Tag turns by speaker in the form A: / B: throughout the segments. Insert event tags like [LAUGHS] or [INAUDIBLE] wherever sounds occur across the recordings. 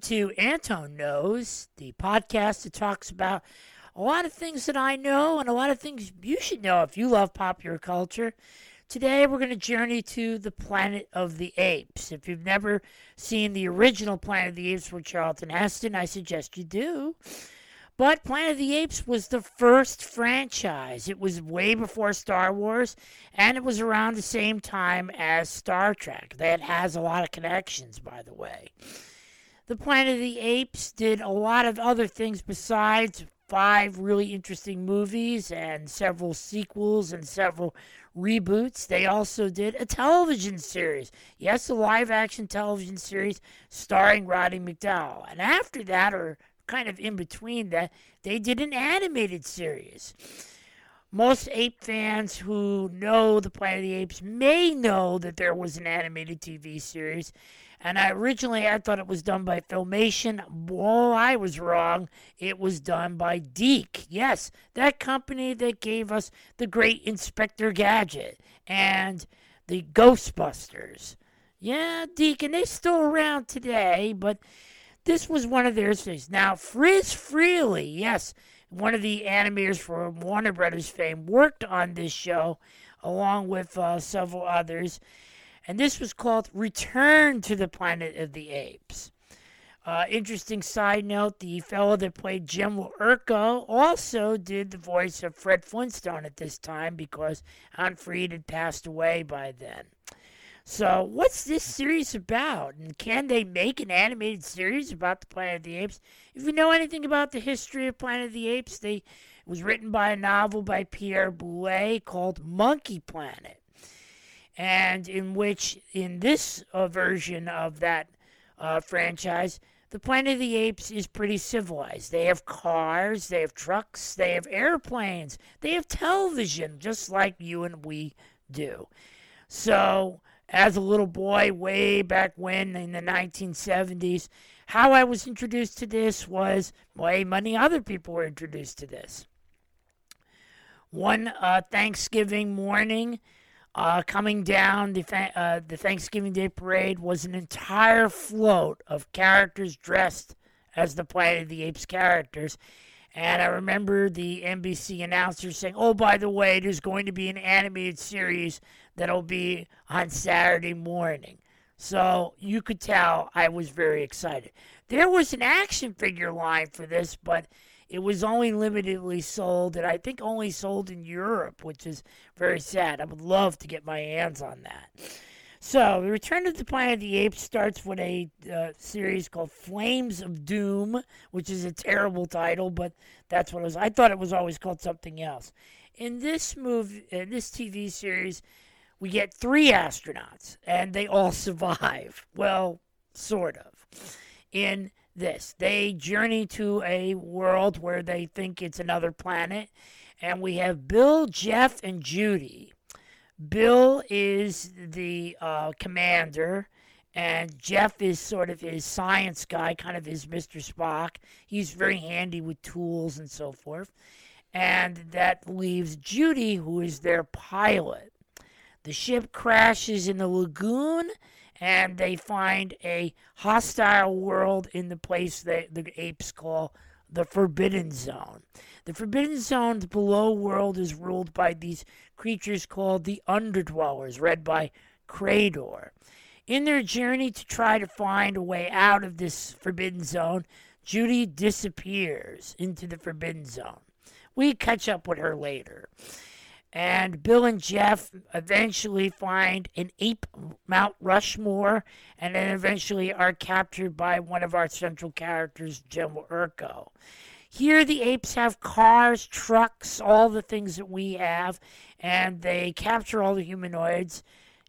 A: Welcome to Anton Knows, the podcast that talks about a lot of things that I know and a lot of things you should know if you love popular culture. Today we're going to journey to the planet of the apes. If you've never seen the original Planet of the Apes with Charlton Heston, I suggest you do. But Planet of the Apes was the first franchise. It was way before Star Wars, and it was around the same time as Star Trek. That has a lot of connections, by the way. The Planet of the Apes did a lot of other things besides five really interesting movies and several sequels and several reboots. They also did a television series. Yes, a live action television series starring Roddy McDowall. And after that, or kind of in between that, they did an animated series. Most ape fans who know the Planet of the Apes may know that there was an animated TV series. And I originally I thought it was done by Filmation. Well, I was wrong. It was done by DiC. Yes, that company that gave us the great Inspector Gadget and the Ghostbusters. Yeah, DiC, and they're still around today, but this was one of their things. Now, Friz Freleng, yes, one of the animators for Warner Brothers fame, worked on this show along with uh, several others and this was called Return to the Planet of the Apes. Uh, interesting side note the fellow that played General Urko also did the voice of Fred Flintstone at this time because Alan Reed had passed away by then. So, what's this series about? And can they make an animated series about the Planet of the Apes? If you know anything about the history of Planet of the Apes, they, it was written by a novel by Pierre Boulle called Monkey Planet and in which, in this uh, version of that uh, franchise, the Planet of the Apes is pretty civilized. They have cars, they have trucks, they have airplanes, they have television, just like you and we do. So, as a little boy, way back when in the 1970s, how I was introduced to this was way many other people were introduced to this. One uh, Thanksgiving morning, uh, coming down the, uh, the Thanksgiving Day parade was an entire float of characters dressed as the Planet of the Apes characters. And I remember the NBC announcer saying, Oh, by the way, there's going to be an animated series that'll be on Saturday morning. So you could tell I was very excited. There was an action figure line for this, but it was only limitedly sold, and I think only sold in Europe, which is very sad. I would love to get my hands on that. So, the Return of the Planet of the Apes starts with a uh, series called Flames of Doom, which is a terrible title, but that's what it was. I thought it was always called something else. In this movie, in this TV series, we get three astronauts, and they all [LAUGHS] survive. Well, sort of. In this. They journey to a world where they think it's another planet. And we have Bill, Jeff, and Judy. Bill is the uh, commander, and Jeff is sort of his science guy, kind of his Mr. Spock. He's very handy with tools and so forth. And that leaves Judy, who is their pilot. The ship crashes in the lagoon, and they find a hostile world in the place that the apes call the Forbidden Zone. The Forbidden Zone's below world is ruled by these creatures called the Underdwellers, read by Krador. In their journey to try to find a way out of this Forbidden Zone, Judy disappears into the Forbidden Zone. We catch up with her later. And Bill and Jeff eventually find an ape Mount Rushmore and then eventually are captured by one of our central characters, General Urko. Here, the apes have cars, trucks, all the things that we have, and they capture all the humanoids.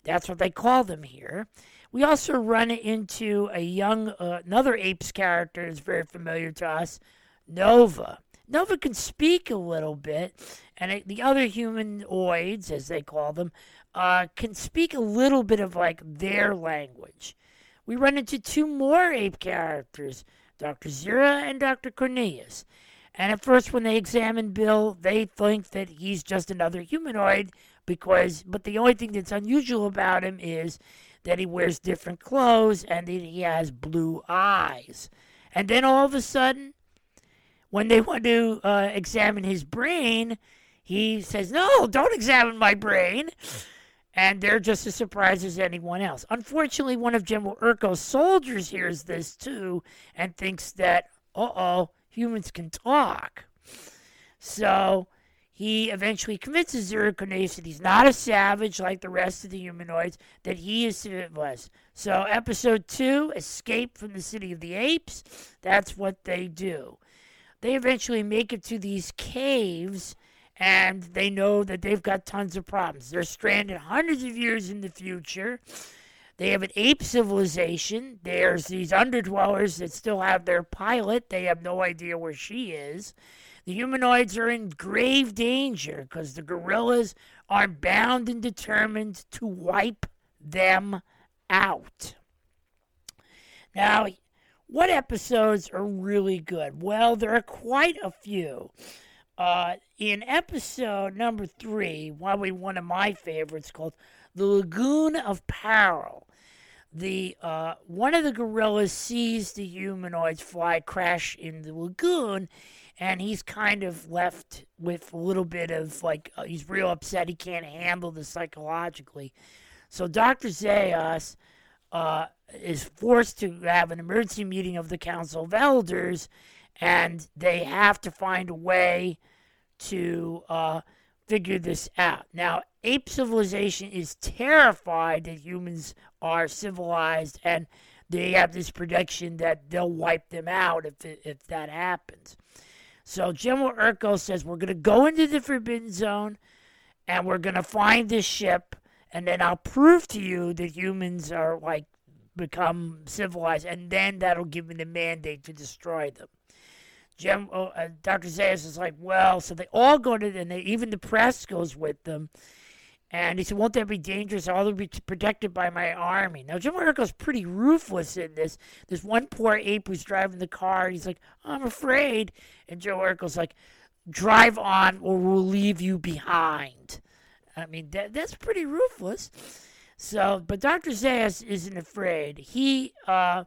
A: That's what they call them here. We also run into a young, uh, another apes character that's very familiar to us, Nova. Nova can speak a little bit, and it, the other humanoids, as they call them, uh, can speak a little bit of like their language. We run into two more ape characters, Dr. Zira and Dr. Cornelius. And at first, when they examine Bill, they think that he's just another humanoid, because but the only thing that's unusual about him is that he wears different clothes and that he has blue eyes. And then all of a sudden, when they want to uh, examine his brain, he says, No, don't examine my brain. And they're just as surprised as anyone else. Unfortunately, one of General Urko's soldiers hears this too and thinks that, uh oh, humans can talk. So he eventually convinces Zira that he's not a savage like the rest of the humanoids, that he is civilized. So, episode two, Escape from the City of the Apes, that's what they do. They eventually make it to these caves and they know that they've got tons of problems. They're stranded hundreds of years in the future. They have an ape civilization. There's these underdwellers that still have their pilot. They have no idea where she is. The humanoids are in grave danger because the gorillas are bound and determined to wipe them out. Now, what episodes are really good? Well, there are quite a few. Uh, in episode number three, probably one of my favorites, called "The Lagoon of Peril," the uh, one of the gorillas sees the humanoids fly crash in the lagoon, and he's kind of left with a little bit of like uh, he's real upset he can't handle this psychologically. So dr Zaius uh, is forced to have an emergency meeting of the council of elders and they have to find a way to uh, figure this out now ape civilization is terrified that humans are civilized and they have this prediction that they'll wipe them out if, it, if that happens so General Urko says we're going to go into the Forbidden Zone and we're going to find this ship and then I'll prove to you that humans are like become civilized and then that'll give me the mandate to destroy them. General, uh, Dr. Zaius is like, well, so they all go to, and they, even the press goes with them. And he said, Won't that be dangerous? I'll be protected by my army. Now, Jim Urko's pretty ruthless in this. There's one poor ape who's driving the car. He's like, I'm afraid. And Joe Urko's like, Drive on or we'll leave you behind. I mean, that, that's pretty ruthless. So, but Dr. Zaius isn't afraid. He, uh,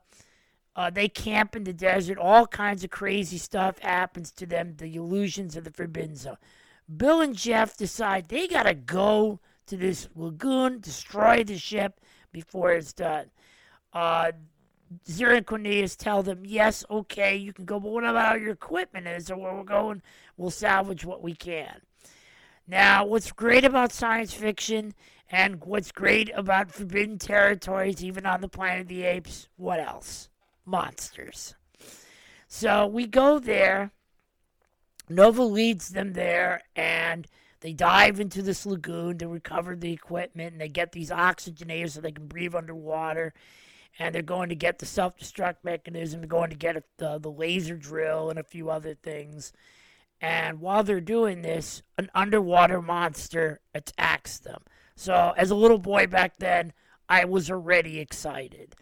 A: uh, they camp in the desert. All kinds of crazy stuff happens to them. The illusions of the Forbidden Zone. Bill and Jeff decide they got to go to this lagoon, destroy the ship before it's done. Uh, Zira and Cornelius tell them, yes, okay, you can go, but what about your equipment? is so where we're going, we'll salvage what we can. Now, what's great about science fiction and what's great about forbidden territories, even on the planet of the apes, what else? Monsters. So we go there. Nova leads them there, and they dive into this lagoon to recover the equipment, and they get these oxygenators so they can breathe underwater. And they're going to get the self destruct mechanism, they're going to get the, the laser drill, and a few other things. And while they're doing this, an underwater monster attacks them. So, as a little boy back then, I was already excited.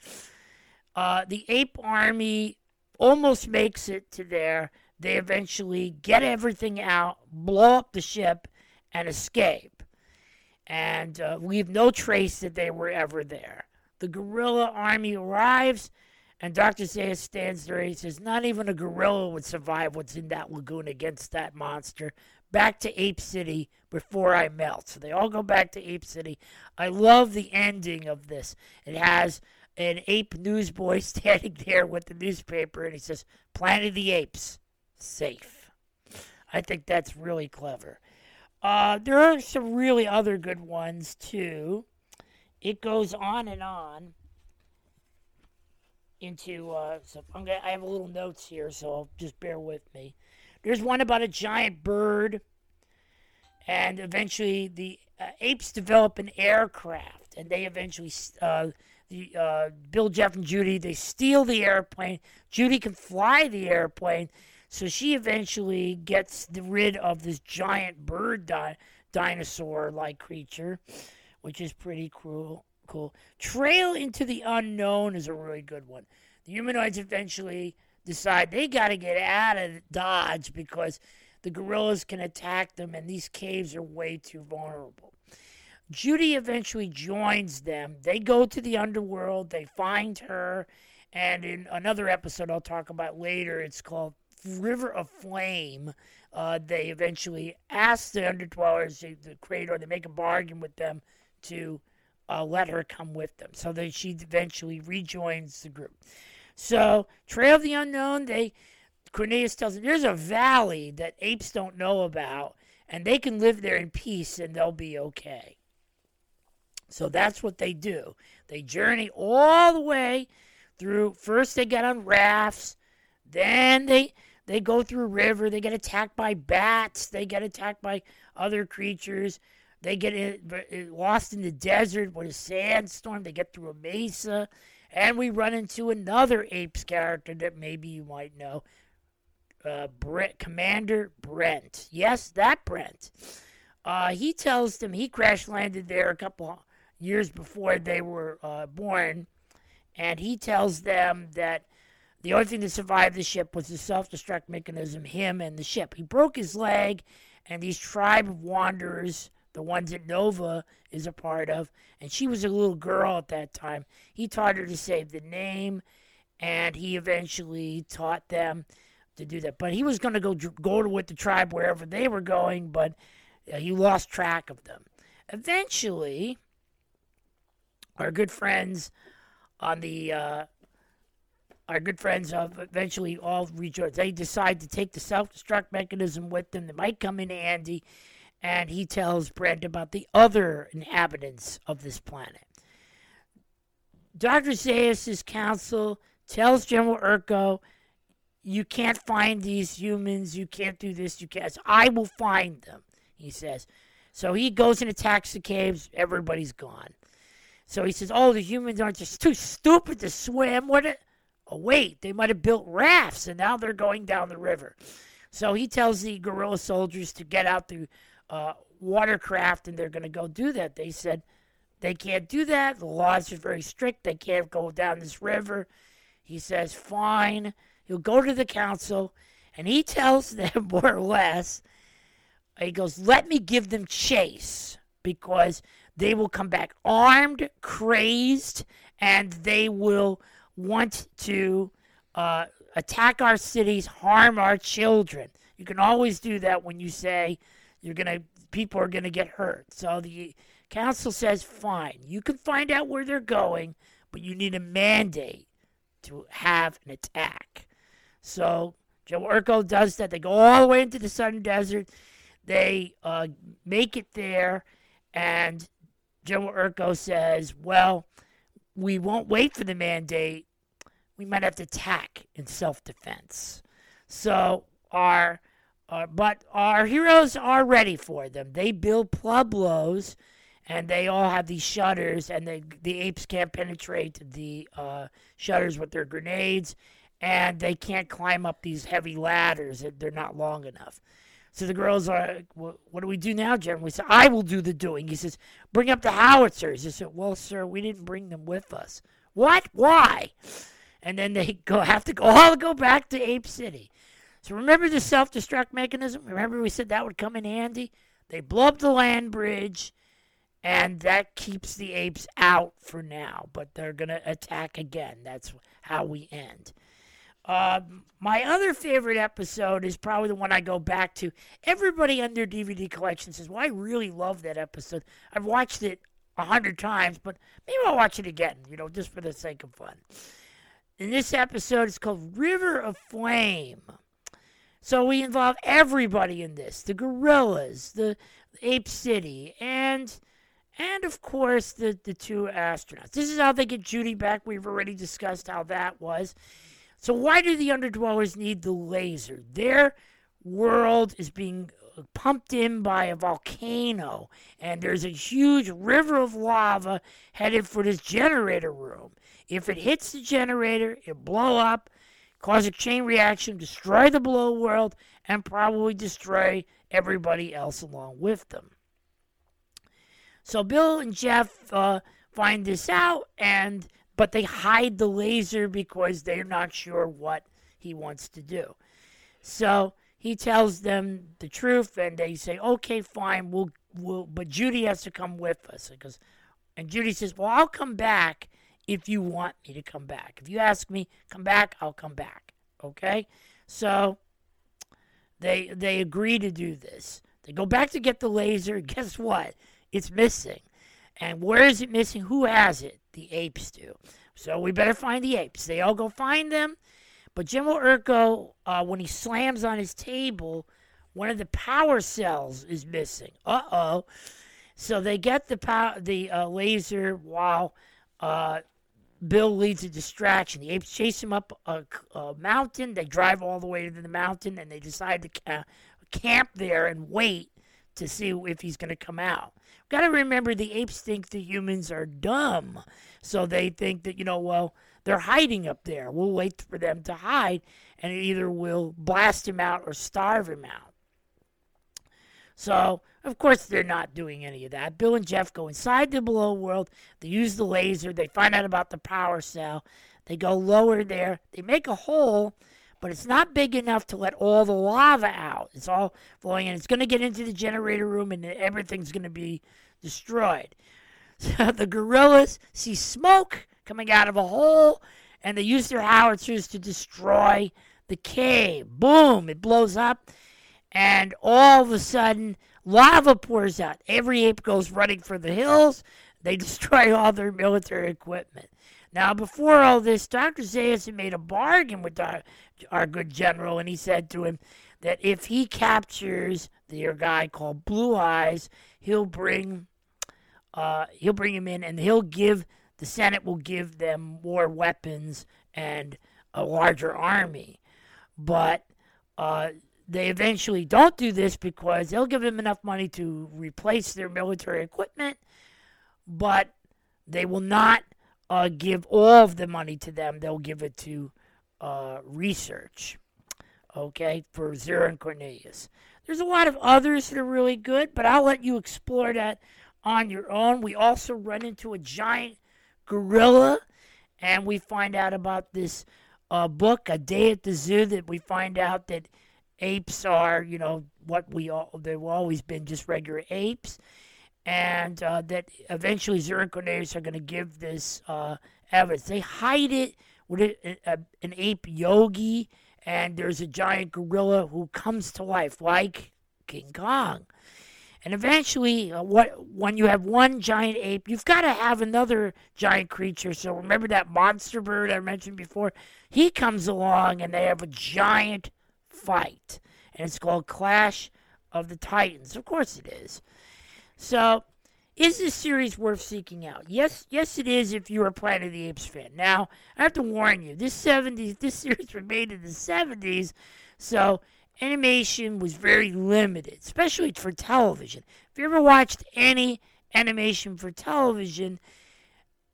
A: Uh, the ape army almost makes it to there. They eventually get everything out, blow up the ship, and escape, and uh, leave no trace that they were ever there. The gorilla army arrives, and Dr. Zaius stands there. He says, Not even a gorilla would survive what's in that lagoon against that monster. Back to Ape City before I melt. So they all go back to Ape City. I love the ending of this. It has an ape newsboy [LAUGHS] standing there with the newspaper, and he says, Planet of the Apes, safe. I think that's really clever. Uh, there are some really other good ones too. It goes on and on into. Uh, so I'm gonna, I have a little notes here, so just bear with me. There's one about a giant bird, and eventually the uh, apes develop an aircraft, and they eventually. The, uh, Bill, Jeff, and Judy, they steal the airplane. Judy can fly the airplane so she eventually gets rid of this giant bird di- dinosaur like creature, which is pretty cruel. Cool. Trail into the unknown is a really good one. The humanoids eventually decide they got to get out of Dodge because the gorillas can attack them and these caves are way too vulnerable. Judy eventually joins them. They go to the underworld, they find her, and in another episode I'll talk about later, it's called River of Flame. Uh, they eventually ask the underdwellers, the creator, they make a bargain with them to uh, let her come with them. So that she eventually rejoins the group. So, Trail of the Unknown, they Cornelius tells them there's a valley that apes don't know about, and they can live there in peace and they'll be okay. So that's what they do. They journey all the way through. First, they get on rafts. Then they they go through river. They get attacked by bats. They get attacked by other creatures. They get in, lost in the desert with a sandstorm. They get through a mesa. And we run into another apes character that maybe you might know. Uh, Brent, Commander Brent. Yes, that Brent. Uh, he tells them he crash landed there a couple years before they were uh, born, and he tells them that the only thing that survived the ship was the self destruct mechanism, him and the ship. He broke his leg, and these tribe of wanderers, the ones that Nova is a part of, and she was a little girl at that time, he taught her to save the name, and he eventually taught them to do that. But he was going to go go with the tribe wherever they were going, but uh, he lost track of them. Eventually, our good friends on the uh, our good friends of eventually all rejoice. They decide to take the self-destruct mechanism with them. They might come in handy, and he tells Brent about the other inhabitants of this planet. Dr. Zaius' council tells General Urko, you can't find these humans, you can't do this, you can't. I will find them, he says. So he goes and attacks the caves, everybody's gone. So he says, "Oh, the humans aren't just too stupid to swim. What? A, oh, wait, they might have built rafts, and now they're going down the river." So he tells the gorilla soldiers to get out the uh, watercraft, and they're going to go do that. They said they can't do that. The laws are very strict. They can't go down this river. He says, "Fine." He'll go to the council, and he [LAUGHS] tells them more or less. He goes, "Let me give them chase because." They will come back armed, crazed, and they will want to uh, attack our cities, harm our children. You can always do that when you say you're gonna people are gonna get hurt. So the council says, fine, you can find out where they're going, but you need a mandate to have an attack. So Joe Urko does that. They go all the way into the Southern Desert. They uh, make it there, and General Urko says, well, we won't wait for the mandate. We might have to attack in self defense. So our, our, but our heroes are ready for them. They build pueblos, and they all have these shutters, and they, the apes can't penetrate the uh, shutters with their grenades, and they can't climb up these heavy ladders. They're not long enough. So the girls are, well, what do we do now, Jim? We said, I will do the doing. He says, bring up the howitzers. He said, well, sir, we didn't bring them with us. What? Why? And then they go [LAUGHS] have to go all go back to Ape City. So remember the self-destruct mechanism? Remember we said that would come in handy? They blow up the land bridge, and that keeps the apes out for now. But they're to attack again. That's how we end. Uh, my other favorite episode is probably the one I go back to. Everybody on their DVD collection says, "Well, I really love that episode. I've watched it a hundred times, but maybe I'll watch it again. You know, just for the sake of fun." In this episode, it's called River of Flame. So we involve everybody in this: the gorillas, the Ape City, and and of course the the two astronauts. This is how they get Judy back. We've already discussed how that was. So why do the underdwellers need the laser? Their world is being pumped in by a volcano, and there's a huge river of lava headed for this generator room. If it hits the generator, it'll blow up, cause a chain reaction, destroy the below world, and probably destroy everybody else along with them. So Bill and Jeff uh, find this out, and but they hide the laser because they're not sure what he wants to do. So he tells them the truth, and they say, "Okay, fine, we'll we'll but Judy has to come with us because, and Judy says, well, I'll come back if you want me to come back. If you ask me, come back, I'll come back. Okay, so they they agree to do this. They go back to get the laser. [LAUGHS] Guess what? It's missing. And where is it missing? Who has it? The apes do. So we better find the apes. They all go find them. But General Urko, uh, when he slams on his table, one of the power cells is missing. Uh oh. So they get the power, the uh, laser while uh, Bill leads a distraction. The apes chase him up a, a, mountain. They drive all the way to the mountain and they decide to ca- camp there and wait to see if he's going to come out. Got to remember the apes think the humans are dumb. So they think that, you know, well, they're hiding up there. We'll wait for them to hide and either we'll blast him out or starve him out. So, of course, they're not doing any of that. Bill and Jeff go inside the below world. They use the laser. They find out about the power cell. They go lower there. They make a hole, but it's not big enough to let all the lava out. It's all flowing in. It's going to get into the generator room, and everything's going to be destroyed. [LAUGHS] So the gorillas see smoke coming out of a hole, and they use their howitzers to destroy the cave. Boom! It blows up and all of a sudden lava pours out. Every ape goes running for the hills. [LAUGHS] They destroy all their military equipment. Now, before all this, Dr. Zaius had made a bargain with our, our good general, and he said to him that if he captures the guy called Blue Eyes, he'll bring uh, he'll bring him in, and he'll give the Senate will give them more weapons and a larger army. But uh, they eventually don't do this because they'll give them enough money to replace their military equipment, but they will not uh, give all of the money to them. They'll give it to uh, research, okay, for Zira and Cornelius. There's a lot of others that are really good, but I'll let you explore that on your own. We also run into a giant gorilla, and we find out about this uh, book, A Day at the Zoo, that we find out that apes are, you know, what we all, they've always been just regular apes. And uh, that eventually Cornelius are going to give this uh, evidence. They hide it with a, a, an ape yogi, and there's a giant gorilla who comes to life like King Kong. And eventually, uh, what when you have one giant ape, you've got to have another giant creature. So remember that monster bird I mentioned before? He comes along, and they have a giant fight. And it's called Clash of the Titans. Of course it is. So, is this series worth seeking out? Yes, yes it is if you're a Planet of the Apes fan. Now, I have to warn you, this 70s this [LAUGHS] series was made in the 70s, so animation was very limited, especially for television. If you ever watched any animation for television,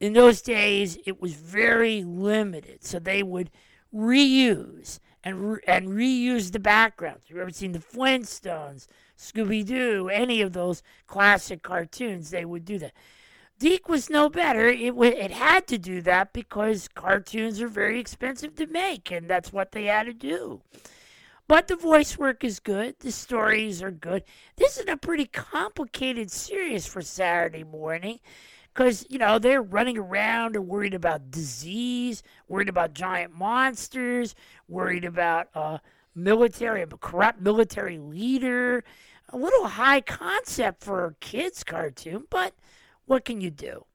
A: in those days it was very limited. So they would reuse and re- and reuse the backgrounds. You've ever seen the Flintstones, Scooby Doo, any of those classic cartoons? They would do that. DiC was no better. It w- it had to do that because cartoons are very expensive to make, and that's what they had to do. But the voice work is good. The stories are good. This is a pretty complicated series for Saturday morning because you know they're running around and worried about disease, worried about giant monsters, worried about uh, military, a corrupt military leader. A little high concept for a kids' cartoon, but what can you do?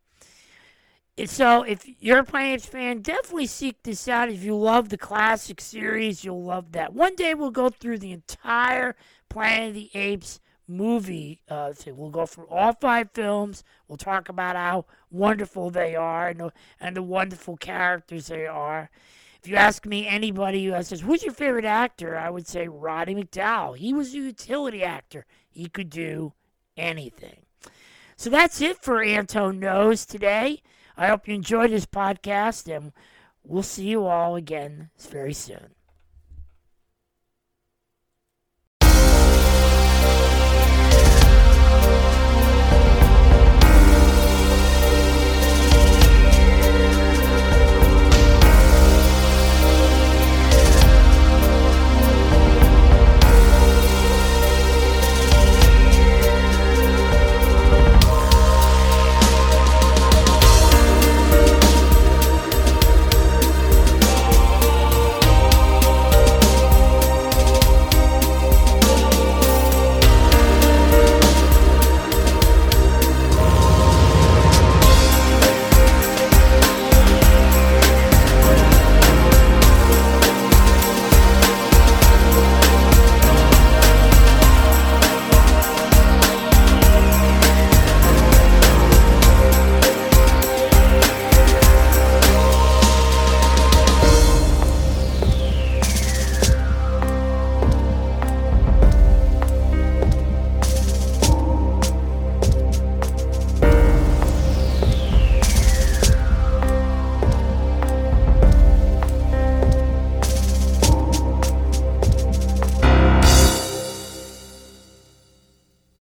A: So, if you're a Planet Apes fan, definitely seek this out. If you love the classic series, you'll love that. One day we'll go through the entire Planet of the Apes movie. Uh, so we'll go through all five films. We'll talk about how wonderful they are and the, and the wonderful characters they are. If you ask me, anybody who says, Who's your favorite actor? I would say Roddy McDowall. He was a utility actor, he could do anything. So that's it for Anton Knows today. I hope you enjoyed this podcast, and we'll see you all again very soon.